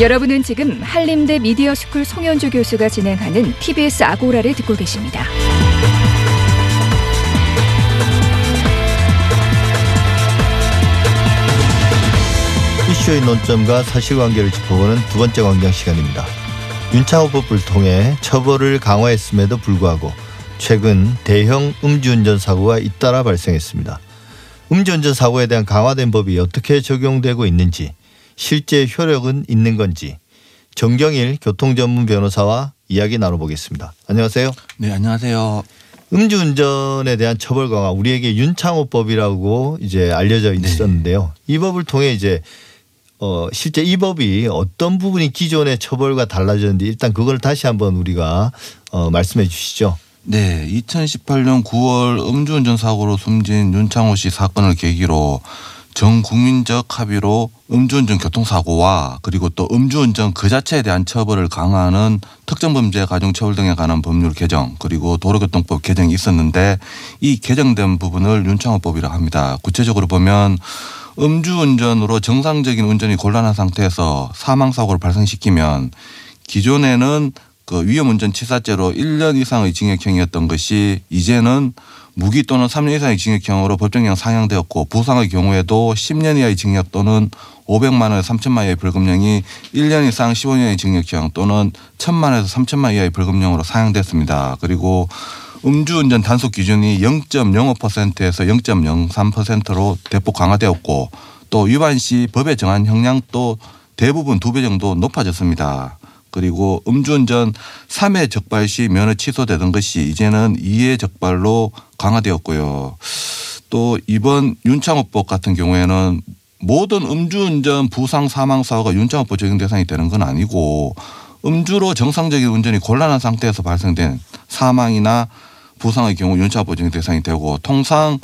여러분은 지금 한림대 미디어 스쿨 송현주 교수가 진행하는 TBS 아고라를 듣고 계십니다. 이슈의 논점과 사실관계를 짚어보는 두 번째 광장 시간입니다. 윤창호법을 통해 처벌을 강화했음에도 불구하고 최근 대형 음주운전 사고가 잇따라 발생했습니다. 음주운전 사고에 대한 강화된 법이 어떻게 적용되고 있는지 실제 효력은 있는 건지 정경일 교통전문 변호사와 이야기 나눠보겠습니다. 안녕하세요. 네, 안녕하세요. 음주운전에 대한 처벌 강화 우리에게 윤창호법이라고 이제 알려져 있었는데요. 이 법을 통해 이제 어 실제 이 법이 어떤 부분이 기존의 처벌과 달라졌는지 일단 그걸 다시 한번 우리가 어 말씀해 주시죠. 네, 2018년 9월 음주운전 사고로 숨진 윤창호 씨 사건을 계기로 전 국민적 합의로 음주운전 교통사고와 그리고 또 음주운전 그 자체에 대한 처벌을 강화하는 특정범죄 가중처벌 등에 관한 법률 개정 그리고 도로교통법 개정이 있었는데 이 개정된 부분을 윤창호법이라 합니다. 구체적으로 보면 음주운전으로 정상적인 운전이 곤란한 상태에서 사망사고를 발생시키면 기존에는 그 위험운전 치사죄로 1년 이상의 징역형이었던 것이 이제는 무기 또는 3년 이상의 징역형으로 법정형 상향되었고 부상의 경우에도 10년 이하의 징역 또는 500만 원에서 3천만 이하의 벌금형이 1년 이상 15년의 징역형 또는 1천만 원에서 3천만 이하의 벌금형으로 상향됐습니다. 그리고 음주운전 단속 기준이 0.05%에서 0.03%로 대폭 강화되었고 또 위반 시 법에 정한 형량도 대부분 두 배 정도 높아졌습니다. 그리고 음주운전 3회 적발 시 면허 취소되던 것이 이제는 2회 적발로 강화되었고요. 또 이번 윤창호법 같은 경우에는 모든 음주운전 부상 사망 사고가 윤창호법 적용 대상이 되는 건 아니고 음주로 정상적인 운전이 곤란한 상태에서 발생된 사망이나 부상의 경우 윤창호법 적용 대상이 되고 통상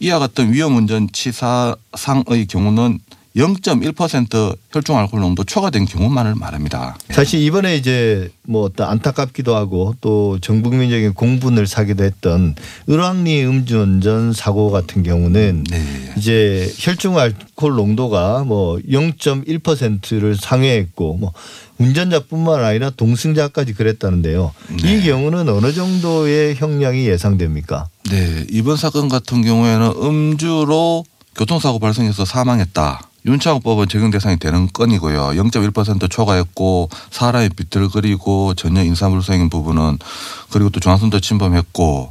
이와 같은 위험운전 치사상의 경우는 0.1% 혈중 알코올 농도 초과된 경우만을 말합니다. 사실 이번에 이제 뭐 어떤 안타깝기도 하고 또 전국민적인 공분을 사기도 했던 을왕리 음주운전 사고 같은 경우는 네. 이제 혈중 알코올 농도가 뭐 0.1%를 상회했고 뭐 운전자뿐만 아니라 동승자까지 그랬다는데요. 네. 이 경우는 어느 정도의 형량이 예상됩니까? 네. 이번 사건 같은 경우에는 음주로 교통사고 발생해서 사망했다. 윤창호법은 적용 대상이 되는 건이고요. 0.1% 초과했고 사람이 비틀거리고 전혀 인사불성인 부분은 그리고 또 중앙선도 침범했고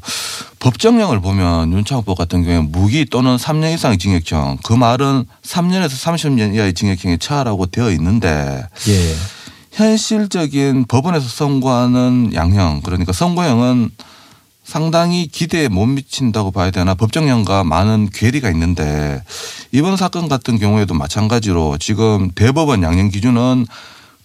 법정형을 보면 윤창호법 같은 경우에 무기 또는 3년 이상의 징역형 그 말은 3년에서 30년 이하의 징역형에 처하라고 되어 있는데 예. 현실적인 법원에서 선고하는 양형 그러니까 선고형은 상당히 기대에 못 미친다고 봐야 되나 법정형과 많은 괴리가 있는데 이번 사건 같은 경우에도 마찬가지로 지금 대법원 양형 기준은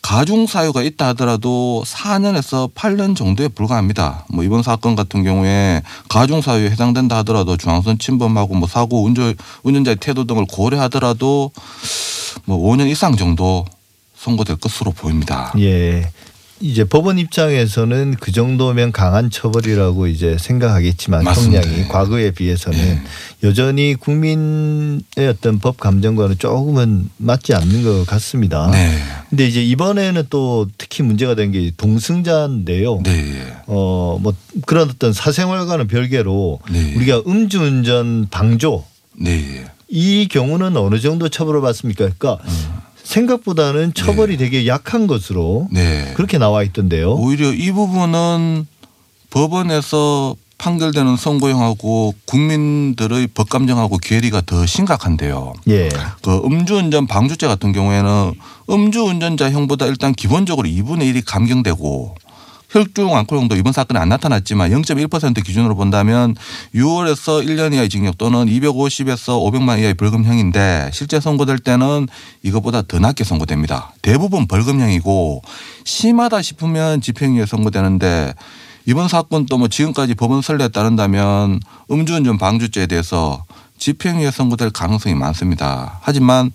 가중 사유가 있다 하더라도 4년에서 8년 정도에 불과합니다. 뭐 이번 사건 같은 경우에 가중 사유에 해당된다 하더라도 중앙선 침범하고 뭐 사고 운전 운전자의 태도 등을 고려하더라도 뭐 5년 이상 정도 선고될 것으로 보입니다. 예. 이제 법원 입장에서는 그 정도면 강한 처벌이라고 이제 생각하겠지만 맞습니다. 형량이 과거에 비해서는 예. 여전히 국민의 어떤 법 감정과는 조금은 맞지 않는 것 같습니다. 네. 근데 이제 이번에는 또 특히 문제가 된 게 동승자인데요. 네. 어, 뭐 그런 어떤 사생활과는 별개로 네. 우리가 음주운전 방조 네. 이 경우는 어느 정도 처벌을 받습니까? 그러니까 생각보다는 처벌이 되게 약한 것으로 네. 그렇게 나와 있던데요. 오히려 이 부분은 법원에서 판결되는 선고형하고 국민들의 법감정하고 괴리가 더 심각한데요. 예. 그 음주운전 방조죄 같은 경우에는 음주운전자 형보다 일단 기본적으로 2분의 1이 감경되고 혈중 알코올농도 이번 사건에 안 나타났지만 0.1% 기준으로 본다면 6월에서 1년 이하의 징역 또는 250에서 500만 이하의 벌금형인데 실제 선고될 때는 이것보다 더 낮게 선고됩니다. 대부분 벌금형이고 심하다 싶으면 집행유예 선고되는데 이번 사건 또 뭐 지금까지 법원 선례에 따른다면 음주운전 방조죄에 대해서 집행유예 선고될 가능성이 많습니다. 하지만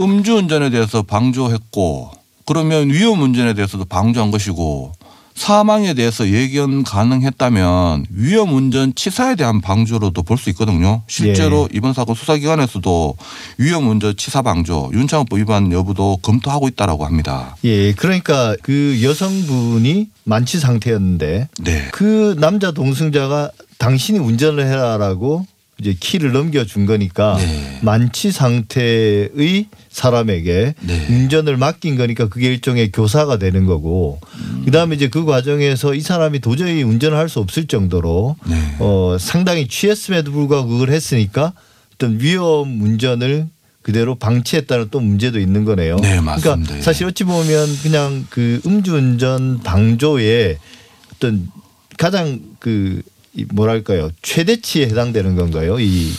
음주운전에 대해서 방조했고 그러면 위험운전에 대해서도 방조한 것이고 사망에 대해서 예견 가능했다면 위험 운전 치사에 대한 방조로도 볼 수 있거든요. 실제로 이번 사건 수사기관에서도 위험 운전 치사 방조 윤창호법 위반 여부도 검토하고 있다라고 합니다. 예, 그러니까 그 여성분이 만취 상태였는데 네. 그 남자 동승자가 당신이 운전을 해라라고 이제 키를 넘겨준 거니까 네. 만취 상태의 사람에게 네. 운전을 맡긴 거니까 그게 일종의 교사가 되는 거고 그다음에 이제 그 과정에서 이 사람이 도저히 운전을 할 수 없을 정도로 네. 어 상당히 취했음에도 불구하고 그걸 했으니까 어떤 위험 운전을 그대로 방치했다는 또 문제도 있는 거네요. 네, 맞습니다. 그러니까 사실 어찌 보면 그냥 그 음주운전 방조의 어떤 가장 그이 뭐랄까요 최대치에 해당되는 건가요? 이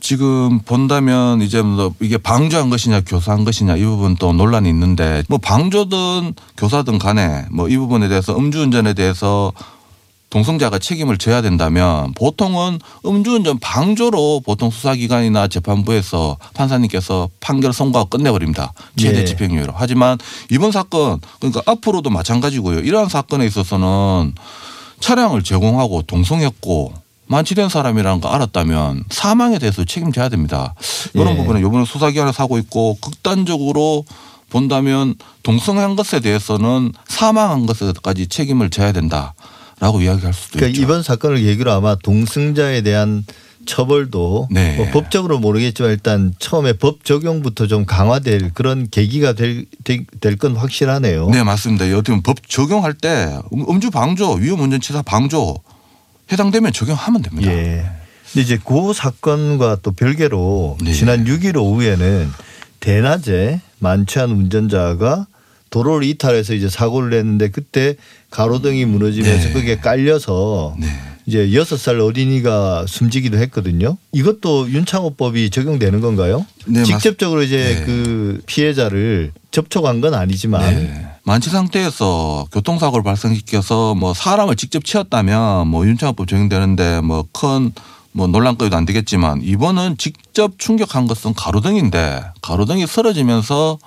지금 본다면 이제 뭐 이게 방조한 것이냐 교사한 것이냐 이 부분 또 논란이 있는데 뭐 방조든 교사든 간에 뭐 이 부분에 대해서 음주운전에 대해서 동성자가 책임을 져야 된다면 보통은 음주운전 방조로 보통 수사기관이나 재판부에서 판사님께서 판결 선고하고 끝내버립니다. 최대 예. 집행유예로. 하지만 이번 사건 그러니까 앞으로도 마찬가지고요. 이러한 사건에 있어서는 차량을 제공하고 동성했고 만취된 사람이라는 거 알았다면 사망에 대해서 책임져야 됩니다. 이런 예. 부분은 이번에 수사기관에서 하고 있고 극단적으로 본다면 동성한 것에 대해서는 사망한 것에까지 책임을 져야 된다라고 이야기할 수도 그러니까 있죠. 이번 사건을 계기로 아마 동승자에 대한 처벌도 네. 뭐 법적으로 모르겠지만 일단 처음에 법 적용부터 좀 강화될 그런 계기가 될 건 확실하네요. 네 맞습니다. 어떻게 보면 법 적용할 때 음- 음주 방조, 위험 운전치사 방조 해당되면 적용하면 됩니다. 예. 근데 이제 그 사건과 또 별개로 네. 지난 6일 오후에는 대낮에 만취한 운전자가 도로를 이탈해서 이제 사고를 냈는데 그때 가로등이 무너지면서 네. 그게 깔려서 네. 이제 여섯 살 어린이가 숨지기도 했거든요. 이것도 윤창호법이 적용되는 건가요? 네, 직접적으로 이제 네. 그 피해자를 접촉한 건 아니지만 네. 만취 상태에서 교통사고를 발생시켜서 뭐 사람을 직접 치었다면 뭐 윤창호법 적용되는데 뭐큰뭐 논란거리도 안 되겠지만 이번은 직접 충격한 것은 가로등인데 가로등이 쓰러지면서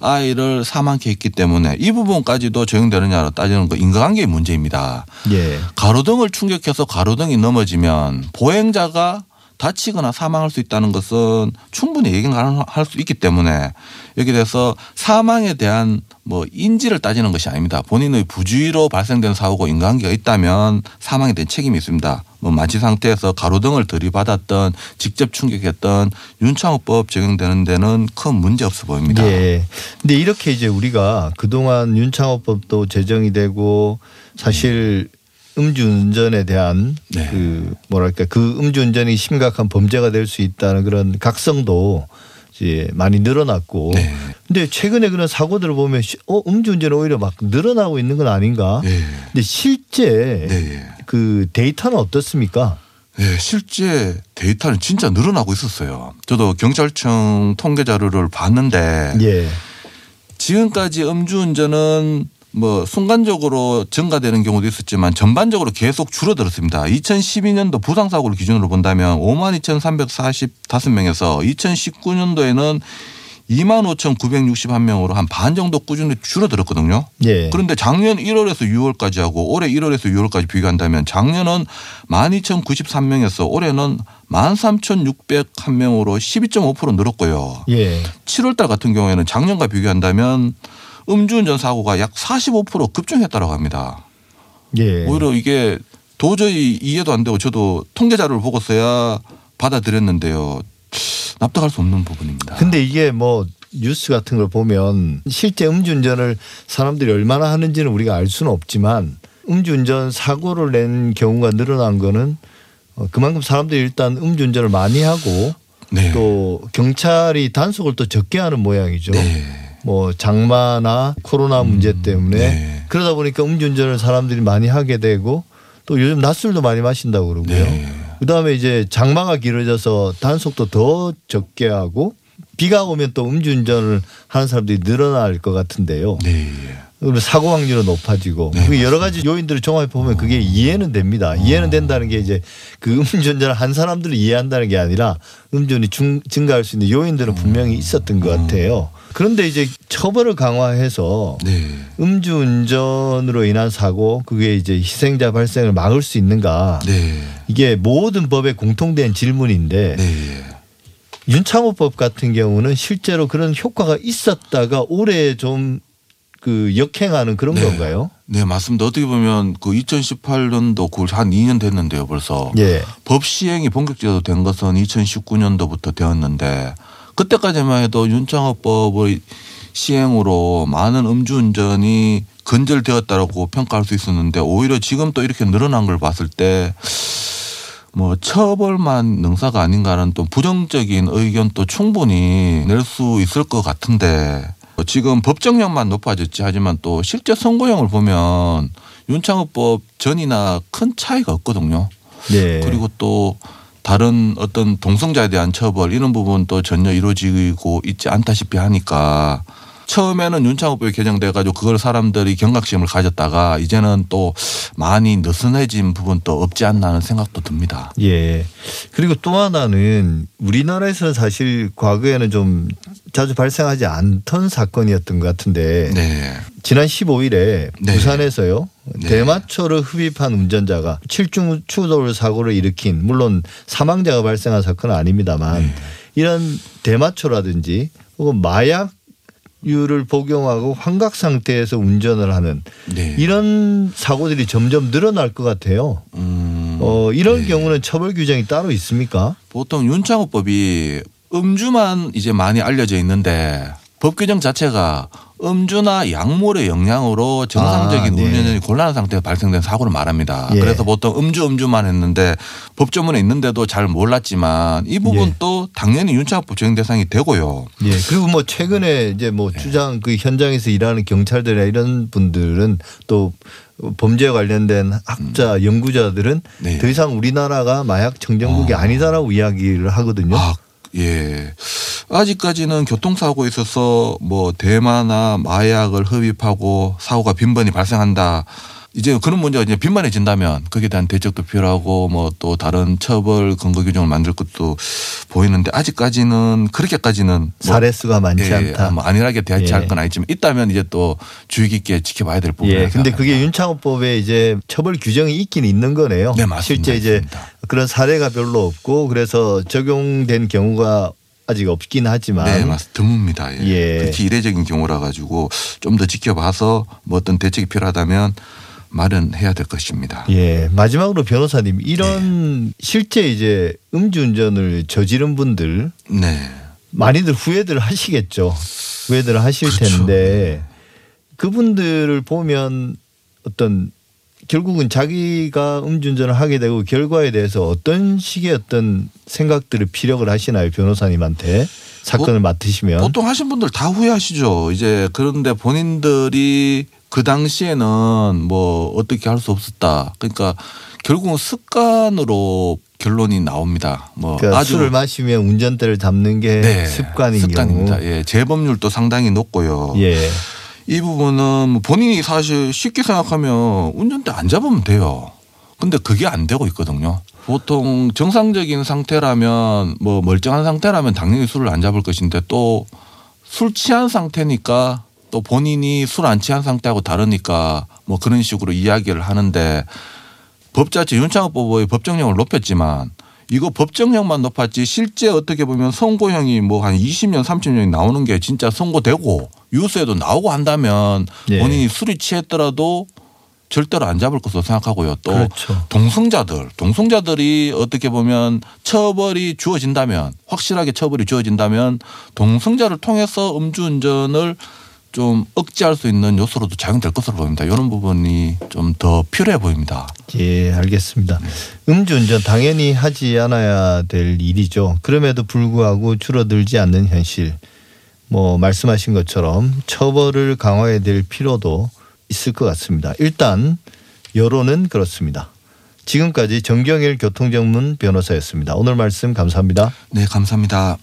아이를 사망케 했기 때문에 이 부분까지도 적용되느냐로 따지는 거 인과관계의 문제입니다. 예. 가로등을 충격해서 가로등이 넘어지면 보행자가 다치거나 사망할 수 있다는 것은 충분히 예견 가능할 수 있기 때문에 여기에 대해서 사망에 대한 뭐 인지를 따지는 것이 아닙니다. 본인의 부주의로 발생된 사고고 인과관계가 있다면 사망에 대한 책임이 있습니다. 뭐 만취 상태에서 가로등을 들이받았던 직접 충격했던 윤창호법 적용되는 데는 큰 문제 없어 보입니다. 예. 근데 이렇게 이제 우리가 그동안 윤창호법도 제정이 되고 사실 음 주운전에 대한 네. 그 뭐랄까 그 음주운전이 심각한 범죄가 될 수 있다는 그런 각성도 이제 많이 늘어났고 네. 근데 최근에 그런 사고들을 보면 시- 어 음주운전이 오히려 막 늘어나고 있는 건 아닌가? 네. 근데 실제 네. 그 데이터는 어떻습니까? 네, 실제 데이터는 진짜 늘어나고 있었어요. 저도 경찰청 통계 자료를 봤는데 예. 지금까지 음주운전은 뭐 순간적으로 증가되는 경우도 있었지만 전반적으로 계속 줄어들었습니다. 2012년도 부상 사고를 기준으로 본다면 5만 2,345명에서 2019년도에는 2만 5,961명으로 한 반 정도 꾸준히 줄어들었거든요. 예. 그런데 작년 1월에서 6월까지 하고 올해 1월에서 6월까지 비교한다면 작년은 12,093명에서 올해는 13,601명으로 12.5% 늘었고요. 예. 7월 달 같은 경우에는 작년과 비교한다면 음주운전 사고가 약 45% 급증했다고 합니다. 예. 오히려 이게 도저히 이해도 안 되고 저도 통계 자료를 보고서야 받아들였는데요. 납득할 수 없는 부분입니다. 근데 이게 뭐 뉴스 같은 걸 보면 실제 음주운전을 사람들이 얼마나 하는지는 우리가 알 수는 없지만 음주운전 사고를 낸 경우가 늘어난 거는 어, 그만큼 사람들이 일단 음주운전을 많이 하고 네. 또 경찰이 단속을 또 적게 하는 모양이죠. 네. 뭐 장마나 코로나 문제 때문에 네. 그러다 보니까 음주운전을 사람들이 많이 하게 되고 또 요즘 낮술도 많이 마신다고 그러고요. 네. 그다음에 이제 장마가 길어져서 단속도 더 적게 하고 비가 오면 또 음주운전을 하는 사람들이 늘어날 것 같은데요. 네. 사고 확률은 높아지고 네, 그 여러 가지 요인들을 종합해 보면 그게 이해는 됩니다. 이해는 된다는 게 이제 그 음주운전을 한 사람들을 이해한다는 게 아니라 음주운이 중- 증가할 수 있는 요인들은 분명히 있었던 것 같아요. 그런데 이제 처벌을 강화해서 네. 음주운전으로 인한 사고 그게 이제 희생자 발생을 막을 수 있는가 네. 이게 모든 법에 공통된 질문인데 네. 윤창호법 같은 경우는 실제로 그런 효과가 있었다가 올해 좀 그 역행하는 그런 네. 건가요? 네, 맞습니다. 어떻게 보면 그 2018년도 그한 2년 됐는데요, 벌써. 예. 법 시행이 본격적으로 된 것은 2019년도부터 되었는데 그때까지만 해도 윤창호법의 시행으로 많은 음주운전이 근절되었다라고 평가할 수 있었는데 오히려 지금 또 이렇게 늘어난 걸 봤을 때 뭐 처벌만 능사가 아닌가는 또 부정적인 의견도 충분히 낼 수 있을 것 같은데 지금 법정형만 높아졌지 하지만 또 실제 선고형을 보면 윤창호법 전이나 큰 차이가 없거든요. 네. 그리고 또 다른 어떤 동성자에 대한 처벌 이런 부분도 전혀 이루어지고 있지 않다시피 하니까 처음에는 윤창호법이 개정돼 가지고 그걸 사람들이 경각심을 가졌다가 이제는 또 많이 느슨해진 부분도 없지 않나 하는 생각도 듭니다. 예. 그리고 또 하나는 우리나라에서는 사실 과거에는 좀 자주 발생하지 않던 사건이었던 것 같은데 네. 지난 15일에 네. 부산에서요 네. 대마초를 흡입한 운전자가 칠중 추돌 사고를 일으킨 물론 사망자가 발생한 사건은 아닙니다만 네. 이런 대마초라든지 혹은 마약류를 복용하고 환각 상태에서 운전을 하는 네. 이런 사고들이 점점 늘어날 것 같아요. 음. 어, 이런 네. 경우는 처벌 규정이 따로 있습니까? 보통 윤창호법이 음주만 이제 많이 알려져 있는데 법 규정 자체가 음주나 약물의 영향으로 정상적인 아, 네. 운전이 곤란한 상태에서 발생된 사고를 말합니다. 예. 그래서 보통 음주 음주만 했는데 법조문에 있는데도 잘 몰랐지만 이 부분도 당연히 윤창호법 적용 대상이 되고요. 예. 그리고 뭐 최근에 이제 뭐 네. 주장 그 현장에서 일하는 경찰들이나 이런 분들은 또 범죄에 관련된 학자 연구자들은 네. 더 이상 우리나라가 마약 청정국이 어. 아니다라고 이야기를 하거든요. 아, 예. 아직까지는 교통사고에 있어서 뭐 대마나 마약을 흡입하고 사고가 빈번히 발생한다. 이제 그런 문제가 이제 빈번해진다면 거기에 대한 대책도 필요하고 뭐 또 다른 처벌 근거 규정을 만들 것도 보이는데 아직까지는 그렇게까지는 뭐 사례 수가 많지 예, 않다. 뭐 안일하게 대처할 예. 건 아니지만 있다면 이제 또 주의 깊게 지켜봐야 될 부분이라고 예. 근데. 그게 윤창호법에 이제 처벌 규정이 있긴 있는 거네요. 네, 맞습니다. 실제 이제 있습니다. 그런 사례가 별로 없고 그래서 적용된 경우가 아직 없긴 하지만 네, 맞습니다. 드뭅니다. 예. 예. 특히 이례적인 경우라 가지고 좀 더 지켜봐서 뭐 어떤 대책이 필요하다면 마련해야 될 것입니다. 예. 마지막으로 변호사님 이런 네. 실제 이제 음주운전을 저지른 분들 네. 많이들 후회들 하시겠죠. 후회들 하실 그렇죠. 텐데 그분들을 보면 어떤 결국은 자기가 음주운전을 하게 되고 결과에 대해서 어떤 식의 어떤 생각들을 피력을 하시나요 변호사님한테 사건을 맡으시면 보통 하신 분들 다 후회하시죠. 이제 그런데 본인들이 그 당시에는 뭐 어떻게 할 수 없었다. 그러니까 결국은 습관으로 결론이 나옵니다. 뭐 그러니까 아주 술을 마시면 운전대를 잡는 게 네, 습관인 습관입니다. 경우 예, 재범률도 상당히 높고요. 예. 이 부분은 뭐 본인이 사실 쉽게 생각하면 운전대 안 잡으면 돼요. 근데 그게 안 되고 있거든요. 보통 정상적인 상태라면 뭐 멀쩡한 상태라면 당연히 술을 안 잡을 것인데 또 술 취한 상태니까 또 본인이 술 안 취한 상태하고 다르니까 뭐 그런 식으로 이야기를 하는데 법 자체 윤창호 법의 법정형을 높였지만 이거 법정형만 높았지 실제 어떻게 보면 선고형이 뭐 한 20년 30년이 나오는 게 진짜 선고되고 유서에도 나오고 한다면 예. 본인이 술이 취했더라도 절대로 안 잡을 것으로 생각하고요. 또 그렇죠. 동성자들, 동성자들이 어떻게 보면 처벌이 주어진다면 확실하게 처벌이 주어진다면 동성자를 통해서 음주운전을 좀 억제할 수 있는 요소로도 작용될 것으로 보입니다. 이런 부분이 좀 더 필요해 보입니다. 예, 알겠습니다. 음주운전 당연히 하지 않아야 될 일이죠. 그럼에도 불구하고 줄어들지 않는 현실. 뭐 말씀하신 것처럼 처벌을 강화해야 될 필요도 있을 것 같습니다. 일단 여론은 그렇습니다. 지금까지 정경일 교통전문 변호사였습니다. 오늘 말씀 감사합니다. 네, 감사합니다.